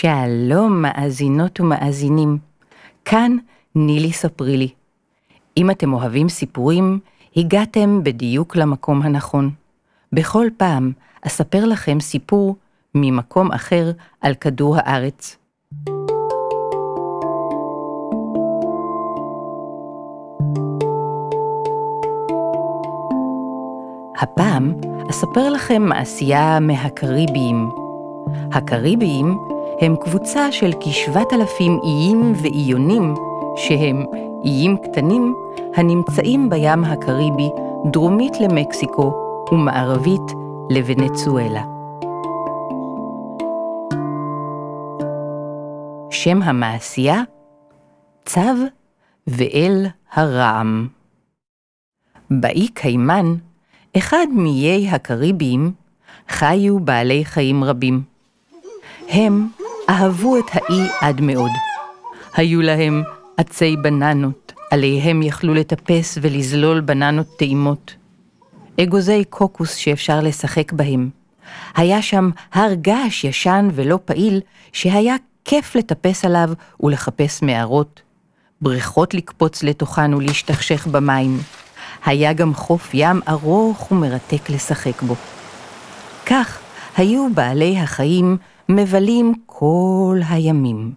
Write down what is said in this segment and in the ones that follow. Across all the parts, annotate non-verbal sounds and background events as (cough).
שלום מאזינות ומאזינים, כאן נילי ספרי לי. אם אתם אוהבים סיפורים, הגעתם בדיוק למקום הנכון. בכל פעם אספר לכם סיפור ממקום אחר על כדור הארץ. הפעם אספר לכם מעשייה מהקריביים. הקריביים הם קבוצה של כשבעת אלפים איים ואיונים, שהם איים קטנים הנמצאים בים הקריבי דרומית למקסיקו ומערבית לוונצואלה. שם המעשייה? צו ואל הרעם. באי קיימן, אחד מאיי הקריביים, חיו בעלי חיים רבים. הם אהבו את האי עד מאוד. היו להם עצי בננות, עליהם יכלו לטפס ולזלול בננות טעימות. אגוזי קוקוס שאפשר לשחק בהם. היה שם הר געש ישן ולא פעיל, שהיה כיף לטפס עליו ולחפש מערות. בריכות לקפוץ לתוכן ולהשתכשך במים. היה גם חוף ים ארוך ומרתק לשחק בו. כך היו בעלי החיים מבלים כל הימים.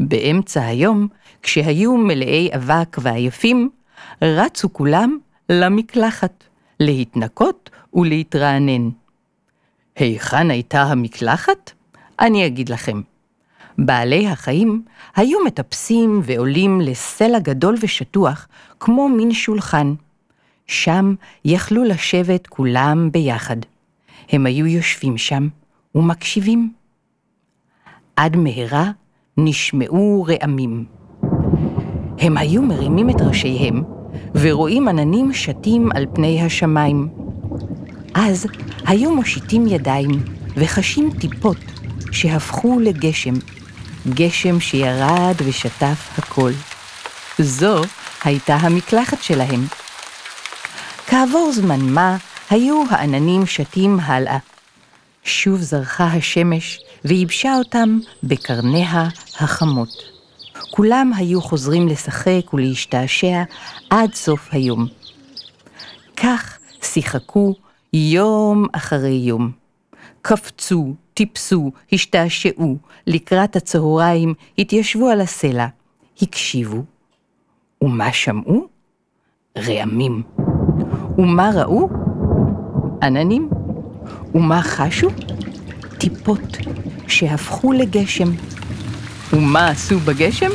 באמצע היום, כשהיו מלאי אבק ועייפים, רצו כולם למקלחת, להתנקות ולהתרענן. היכן הייתה המקלחת? אני אגיד לכם. בעלי החיים היו מטפסים ועולים לסלע גדול ושטוח, כמו מין שולחן. שם יכלו לשבת כולם ביחד. הם היו יושבים שם ומקשיבים. עד מהרה נשמעו רעמים. הם היו מרימים את ראשיהם ורואים עננים שטים על פני השמיים. אז היו מושיטים ידיים וחשים טיפות שהפכו לגשם, גשם שירד ושטף הכל. זו הייתה המקלחת שלהם. כעבור זמן מה היו העננים שטים הלאה. שוב זרחה השמש וייבשה אותם בקרניה החמות. כולם היו חוזרים לשחק ולהשתעשע עד סוף היום. כך שיחקו יום אחרי יום. קפצו, טיפסו, השתעשעו, לקראת הצהריים התיישבו על הסלע, הקשיבו. ומה שמעו? רעמים. ומה ראו? עננים. ומה חשו? טיפות שהפכו לגשם. ומה עשו בגשם?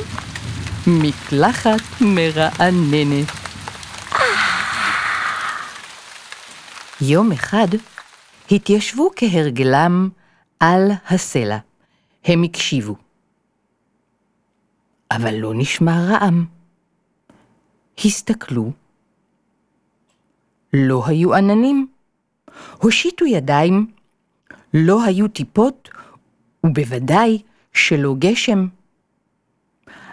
מקלחת מרעננת. יום אחד התיישבו כהרגלם על הסלע. הם הקשיבו. אבל לא נשמע רעם. הסתכלו. לא היו עננים. הושיטו ידיים. לא היו טיפות, ובוודאי שלא גשם.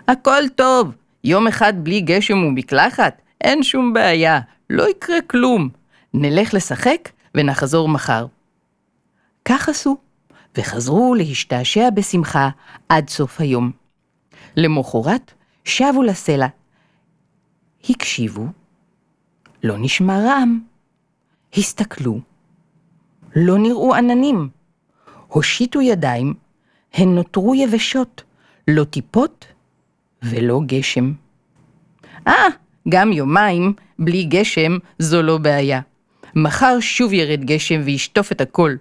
הכל טוב, יום אחד בלי גשם ומקלחת, אין שום בעיה, לא יקרה כלום. נלך לשחק ונחזור מחר. כך עשו, וחזרו להשתעשע בשמחה עד סוף היום. למחרת שבו לסלע. הקשיבו, לא נשמע רעם. הסתכלו, לא נראו עננים. הושיטו ידיים, הן נותרו יבשות, לא טיפות ולא גשם. אה, גם יומיים בלי גשם זו לא בעיה. מחר שוב ירד גשם וישטוף את הכל.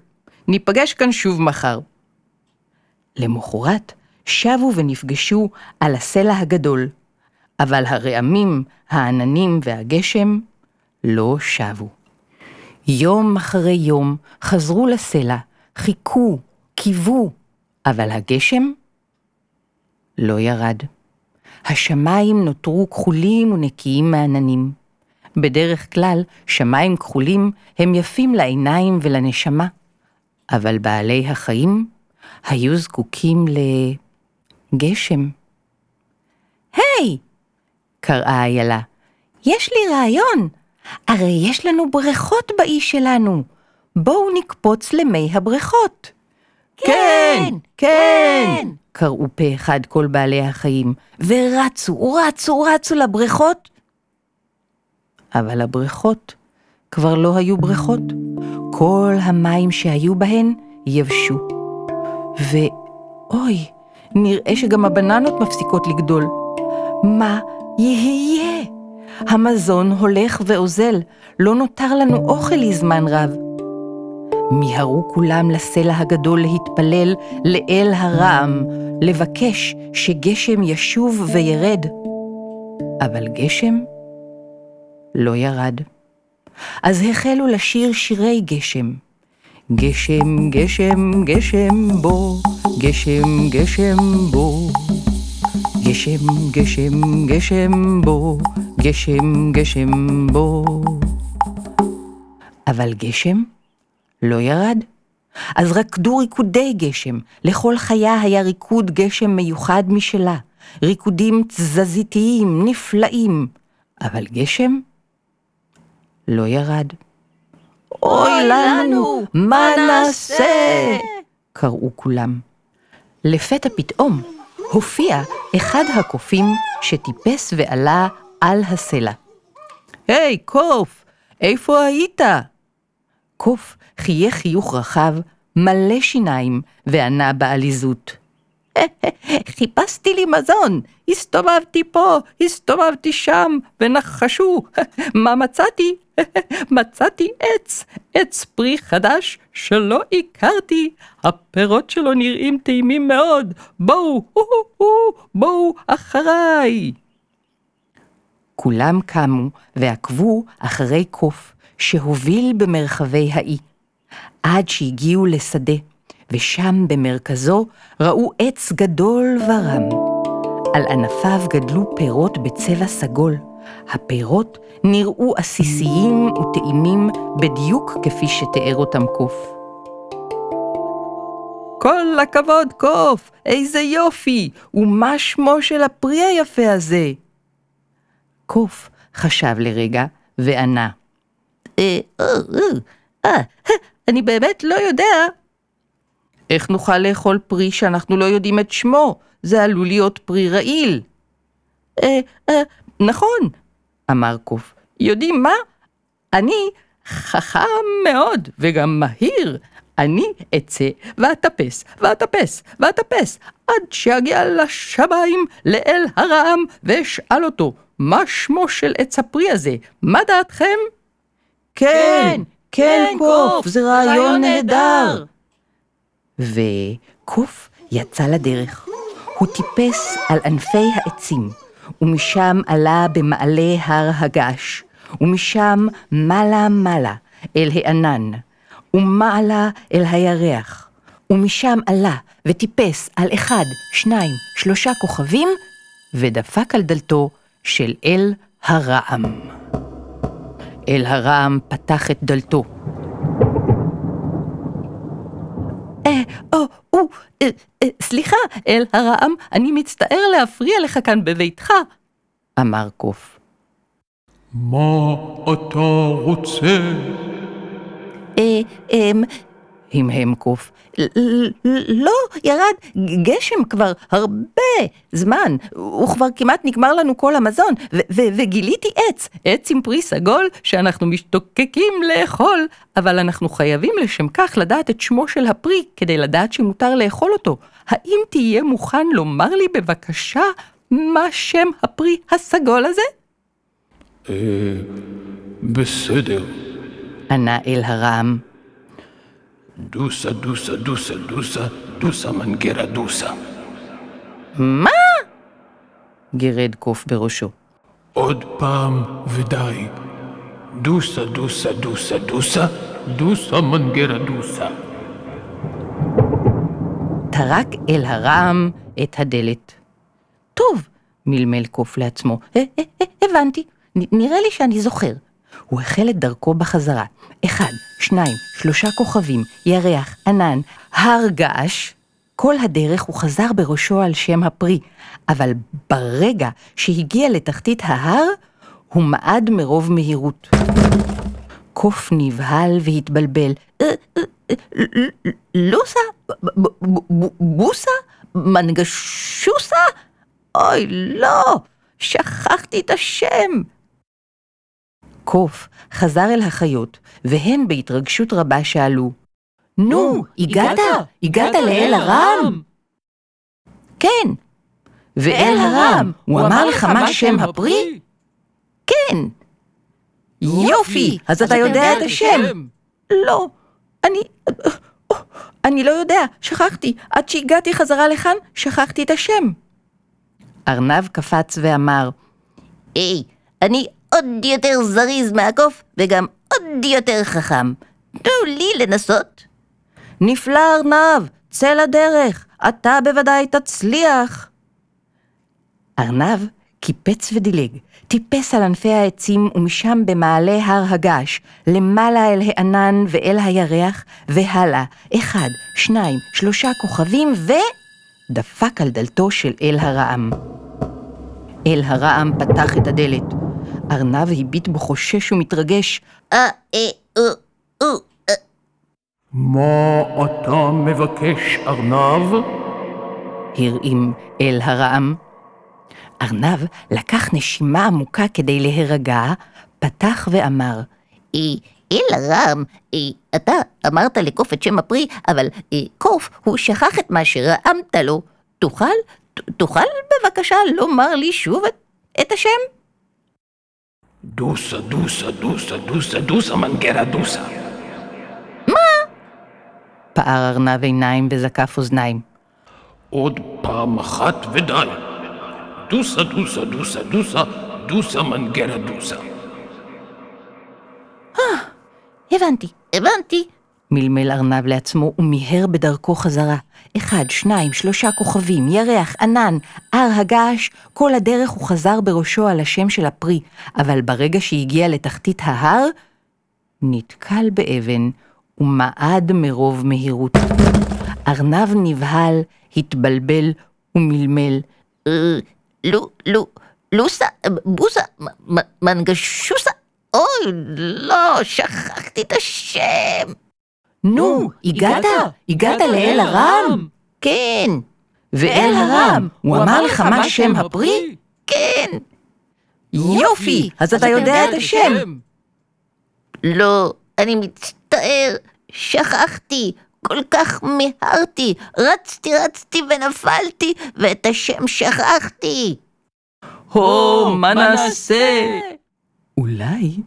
ניפגש כאן שוב מחר. למחרת שבו ונפגשו על הסלע הגדול, אבל הרעמים, העננים והגשם לא שבו. יום אחרי יום חזרו לסלע, חיכו, קיוו, אבל הגשם לא ירד. השמיים נותרו כחולים ונקיים מעננים. בדרך כלל, שמיים כחולים הם יפים לעיניים ולנשמה, אבל בעלי החיים היו זקוקים לגשם. היי! קראה איילה, יש לי רעיון. הרי יש לנו בריכות באי שלנו. בואו נקפוץ למי הבריכות. כן, כן! קראו פה אחד כל בעלי החיים, ורצו, רצו, רצו לבריכות. אבל הבריכות כבר לא היו בריכות. כל המים שהיו בהן יבשו. ואוי, נראה שגם הבננות מפסיקות לגדול. מה יהיה? המזון הולך ואוזל, לא נותר לנו אוכל לזמן רב. מיהרו כולם לסלע הגדול להתפלל לאל הרעם, לבקש שגשם ישוב וירד. אבל גשם לא ירד. אז החלו לשיר שירי גשם. גשם, גשם, גשם בו, גשם, גשם בו. גשם, גשם, גשם בו, גשם, גשם בו. אבל גשם לא ירד. אז רקדו ריקודי גשם, לכל חיה היה ריקוד גשם מיוחד משלה, ריקודים תזזיתיים, נפלאים, אבל גשם לא ירד. אוי לנו, מה נעשה? קראו כולם. לפתע פתאום הופיע אחד הקופים שטיפס ועלה על הסלע. היי, קוף, איפה היית? קוף חייך חיוך רחב, מלא שיניים, וענה בעליזות. (laughs) חיפשתי לי מזון, הסתובבתי פה, הסתובבתי שם, ונחשו, (laughs) מה מצאתי? (laughs) מצאתי עץ, עץ פרי חדש שלא הכרתי, הפירות שלו נראים טעימים מאוד, בואו, בואו אחריי. כולם קמו ועקבו אחרי קוף שהוביל במרחבי האי, עד שהגיעו לשדה. ושם במרכזו ראו עץ גדול ורם. על ענפיו גדלו פירות בצבע סגול. הפירות נראו עסיסיים וטעימים בדיוק כפי שתיאר אותם קוף. כל הכבוד, קוף! איזה יופי! ומה שמו של הפרי היפה הזה? קוף חשב לרגע וענה. אה, אה, אה, אני באמת לא יודע איך נוכל לאכול פרי שאנחנו לא יודעים את שמו? זה עלול להיות פרי רעיל. נכון, אמר קוף. יודעים מה? אני חכם מאוד וגם מהיר. אני אצא ואטפס ואטפס ואטפס עד שאגיע לשמיים לאל הרעם ואשאל אותו מה שמו של עץ הפרי הזה, מה דעתכם? כן, כן, כן קוף, זה רעיון נהדר. וקוף יצא לדרך. הוא טיפס על ענפי העצים, ומשם עלה במעלה הר הגעש, ומשם מעלה-מעלה אל הענן, ומעלה אל הירח, ומשם עלה וטיפס על אחד, שניים, שלושה כוכבים, ודפק על דלתו של אל הרעם. אל הרעם פתח את דלתו. אה, או, או, אה, אה, סליחה, אל הרעם, אני מצטער להפריע לך כאן בביתך, אמר קוף. מה אתה רוצה? אה, אמ, המהם קוף. לא, ירד גשם כבר הרבה זמן, וכבר כמעט נגמר לנו כל המזון, וגיליתי עץ, עץ עם פרי סגול שאנחנו משתוקקים לאכול, אבל אנחנו חייבים לשם כך לדעת את שמו של הפרי, כדי לדעת שמותר לאכול אותו. האם תהיה מוכן לומר לי בבקשה מה שם הפרי הסגול הזה? אה, בסדר. ענה אל הרעם. דוסה, דוסה, דוסה, דוסה, דוסה מנגרה דוסה. מה? גירד קוף בראשו. עוד פעם ודי. דוסה, דוסה, דוסה, דוסה, דוסה מנגרה דוסה. טרק אל הרעם את הדלת. טוב, מלמל קוף לעצמו, "ה- ה- ה- הבנתי, נראה לי שאני זוכר. הוא החל את דרכו בחזרה. אחד, שניים, שלושה כוכבים, ירח, ענן, הר געש. כל הדרך הוא חזר בראשו על שם הפרי, אבל ברגע שהגיע לתחתית ההר, הוא מעד מרוב מהירות. קוף נבהל והתבלבל. "אה, אה, אה, לוסה? בוסה? מנגשוסה? אוי, לא! שכחתי את השם! קוף חזר אל החיות, והן בהתרגשות רבה שאלו, נו, הגעת? הגעת לאל הרם? כן. ואל הרם, הוא אמר לך מה שם הפרי? כן. יופי, אז אתה יודע את השם. לא, אני... אני לא יודע, שכחתי. עד שהגעתי חזרה לכאן, שכחתי את השם. ארנב קפץ ואמר, היי, אני עוד יותר זריז מהקוף וגם עוד יותר חכם. תנו לי לנסות. נפלא ארנב, צא לדרך, אתה בוודאי תצליח. ארנב קיפץ ודילג, טיפס על ענפי העצים ומשם במעלה הר הגעש, למעלה אל הענן ואל הירח, והלאה, אחד, שניים, שלושה כוכבים, ודפק על דלתו של אל הרעם. אל הרעם פתח את הדלת. ארנב הביט בו חושש ומתרגש. אה, אה, אה, אה, אה. מה אתה מבקש, ארנב? הרעים אל הרעם. ארנב לקח נשימה עמוקה כדי להירגע, פתח ואמר, אה, אל הרם, אה, אתה אמרת לקוף את שם הפרי, אבל אה, קוף, הוא שכח את מה שרעמת לו. תוכל, ת- תוכל בבקשה לומר לי שוב את, את השם? דוסה, דוסה, דוסה, דוסה, דוסה, מנגרה דוסה. פער ארנב עיניים וזקף אוזניים. עוד פעם אחת ודי. דוסה, דוסה, דוסה, דוסה, דוסה, מנגרה דוסה. הבנתי, הבנתי. מלמל ארנב לעצמו ומיהר בדרכו חזרה. אחד, שניים, שלושה כוכבים, ירח, ענן, הר הגעש, כל הדרך הוא חזר בראשו על השם של הפרי, אבל ברגע שהגיע לתחתית ההר, נתקל באבן ומעד מרוב מהירות. ארנב נבהל, התבלבל ומלמל. אה, לו, לו, לוסה, בוסה, מנגשוסה? אוי, לא, שכחתי את השם. נו, הגעת? הגעת לאל הרם? כן, ואל הרם, הוא אמר לך מה שם הפרי? כן. יופי, אז אתה יודע את השם. לא, אני מצטער, שכחתי, כל כך מיהרתי, רצתי רצתי ונפלתי, ואת השם שכחתי. הו, מה נעשה? אולי,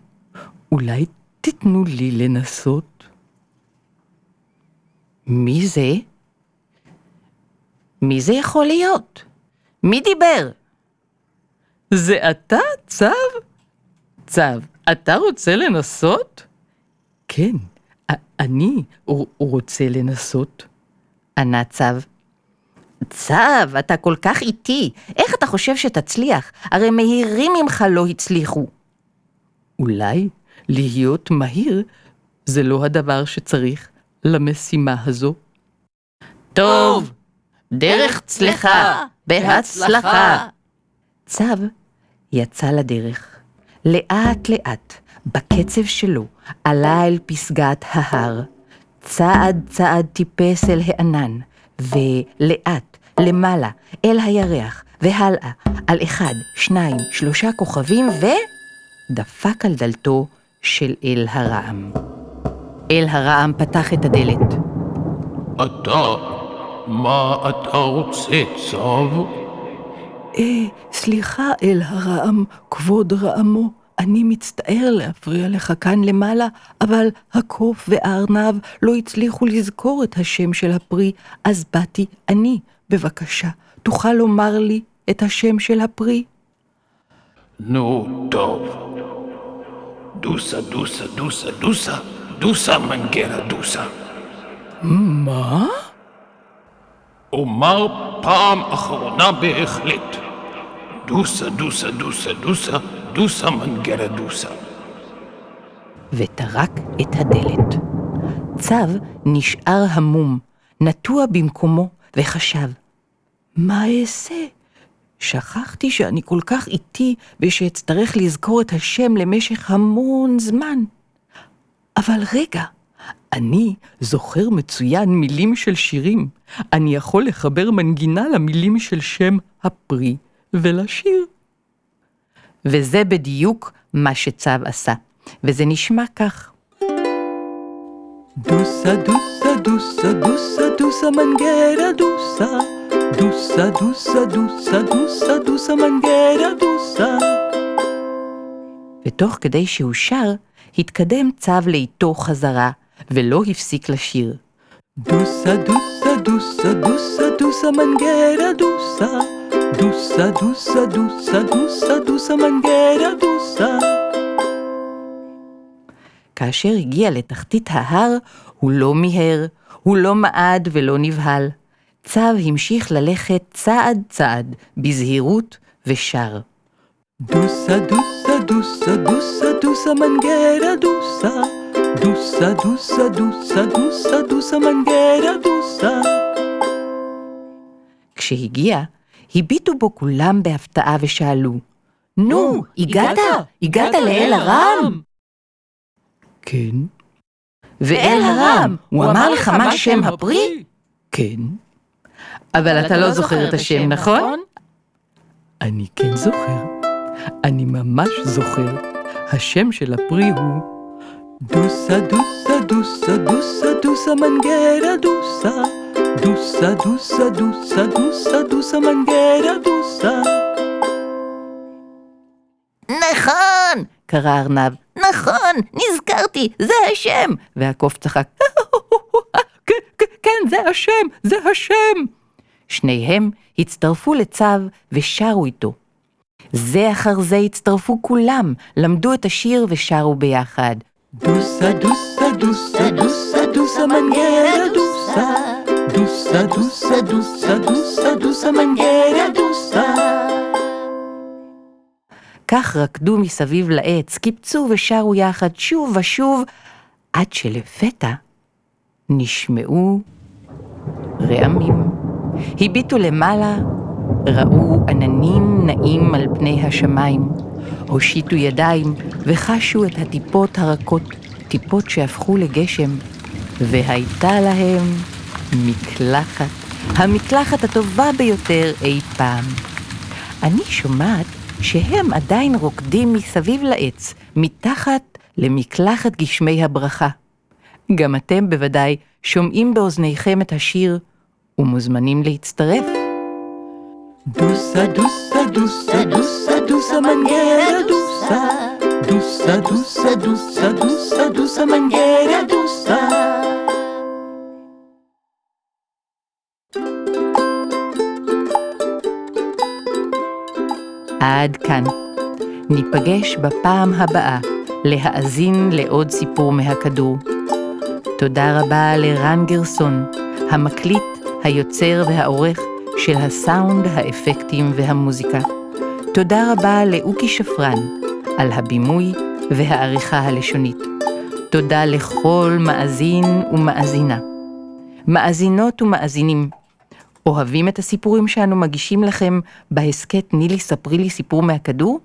אולי תיתנו לי לנסות? מי זה? מי זה יכול להיות? מי דיבר? זה אתה, צב? צב, אתה רוצה לנסות? כן, אני רוצה לנסות. ענה צב. צב, אתה כל כך איטי, איך אתה חושב שתצליח? הרי מהירים ממך לא הצליחו. אולי להיות מהיר זה לא הדבר שצריך למשימה הזו. טוב, דרך צלחה, בהצלחה. צב יצא לדרך. לאט לאט, בקצב שלו, עלה אל פסגת ההר. צעד צעד טיפס אל הענן, ולאט, למעלה, אל הירח, והלאה, על אחד, שניים, שלושה כוכבים, ודפק על דלתו של אל הרעם. אל הרעם פתח את הדלת. אתה, מה אתה רוצה, צב? אה, סליחה, אל הרעם, כבוד רעמו, אני מצטער להפריע לך כאן למעלה, אבל הקוף והארנב לא הצליחו לזכור את השם של הפרי, אז באתי אני. בבקשה, תוכל לומר לי את השם של הפרי? נו, טוב. דוסה, דוסה, דוסה, דוסה, דוסה, מנגרה דוסה. מה? אומר פעם אחרונה בהחלט. דוסה, דוסה, דוסה, דוסה, דוסה מנגרה דוסה. וטרק את הדלת. צב נשאר המום, נטוע במקומו, וחשב, מה אעשה? שכחתי שאני כל כך איטי ושאצטרך לזכור את השם למשך המון זמן. אבל רגע, אני זוכר מצוין מילים של שירים. אני יכול לחבר מנגינה למילים של שם הפרי ולשיר. וזה בדיוק מה שצב עשה, וזה נשמע כך. דוסה דוסה דוסה דוסה דוסה מנגרה דוסה דוסה דוסה דוסה דוסה דוסה מנגרה דוסה ותוך כדי שהוא שר, התקדם צב לאיתו חזרה, ולא הפסיק לשיר. דוסה דוסה דוסה דוסה דוסה מנגרה דוסה דוסה דוסה דוסה דוסה דוסה מנגרה דוסה כאשר הגיע לתחתית ההר, הוא לא מיהר, הוא לא מעד ולא נבהל. צב המשיך ללכת צעד צעד, בזהירות ושר. דוסה דוסה דוסה דוסה דוסה מנגרה דוסה דוסה דוסה דוסה דוסה דוסה מנגרה דוסה כשהגיע, הביטו בו כולם בהפתעה ושאלו, נו, הגעת? הגעת לאל הרם? כן. ואל הרם, הוא אמר לך מה שם הפרי? כן. אבל אתה לא זוכר את השם, נכון? אני כן זוכר. אני ממש זוכר. השם של הפרי הוא דוסה דוסה דוסה דוסה דוסה מנגרה דוסה דוסה דוסה דוסה דוסה דוסה מנגרה דוסה נכון! קרא ארנב. נכון! נזכרתי! זה השם! והקוף צחק. (laughs) כן, כן, כן, זה השם! זה השם! שניהם הצטרפו לצו ושרו איתו. זה אחר זה הצטרפו כולם, למדו את השיר ושרו ביחד. דוסה דוסה דוסה דוסה דוסה מנגרה דוסה דוסה דוסה דוסה דוסה דוסה מנגרה דוסה כך רקדו מסביב לעץ, קיפצו ושרו יחד שוב ושוב, עד שלפתע נשמעו רעמים. הביטו למעלה, ראו עננים נעים על פני השמיים, הושיטו ידיים וחשו את הטיפות הרכות, טיפות שהפכו לגשם, והייתה להם מקלחת, המקלחת הטובה ביותר אי פעם. אני שומעת שהם עדיין רוקדים מסביב לעץ, מתחת למקלחת גשמי הברכה. גם אתם בוודאי שומעים באוזניכם את השיר ומוזמנים להצטרף. דוסה דוסה דוסה דוסה דוסה מנגרה דוסה דוסה דוסה דוסה דוסה דוסה מנגרה דוסה עד כאן. ניפגש בפעם הבאה להאזין לעוד סיפור מהכדור. תודה רבה לרן גרסון, המקליט, היוצר והעורך של הסאונד, האפקטים והמוזיקה. תודה רבה לאוקי שפרן על הבימוי והעריכה הלשונית. תודה לכל מאזין ומאזינה. מאזינות ומאזינים, אוהבים את הסיפורים שאנו מגישים לכם בהסכת נילי ספרי לי סיפור מהכדור?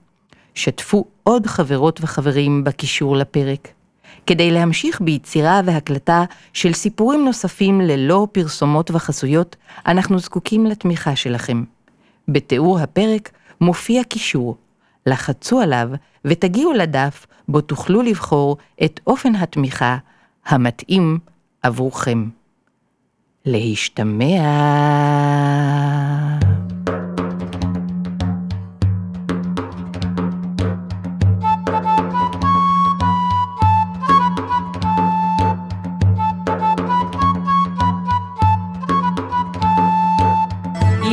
שתפו עוד חברות וחברים בקישור לפרק. כדי להמשיך ביצירה והקלטה של סיפורים נוספים ללא פרסומות וחסויות, אנחנו זקוקים לתמיכה שלכם. בתיאור הפרק מופיע קישור. לחצו עליו ותגיעו לדף בו תוכלו לבחור את אופן התמיכה המתאים עבורכם. להשתמע.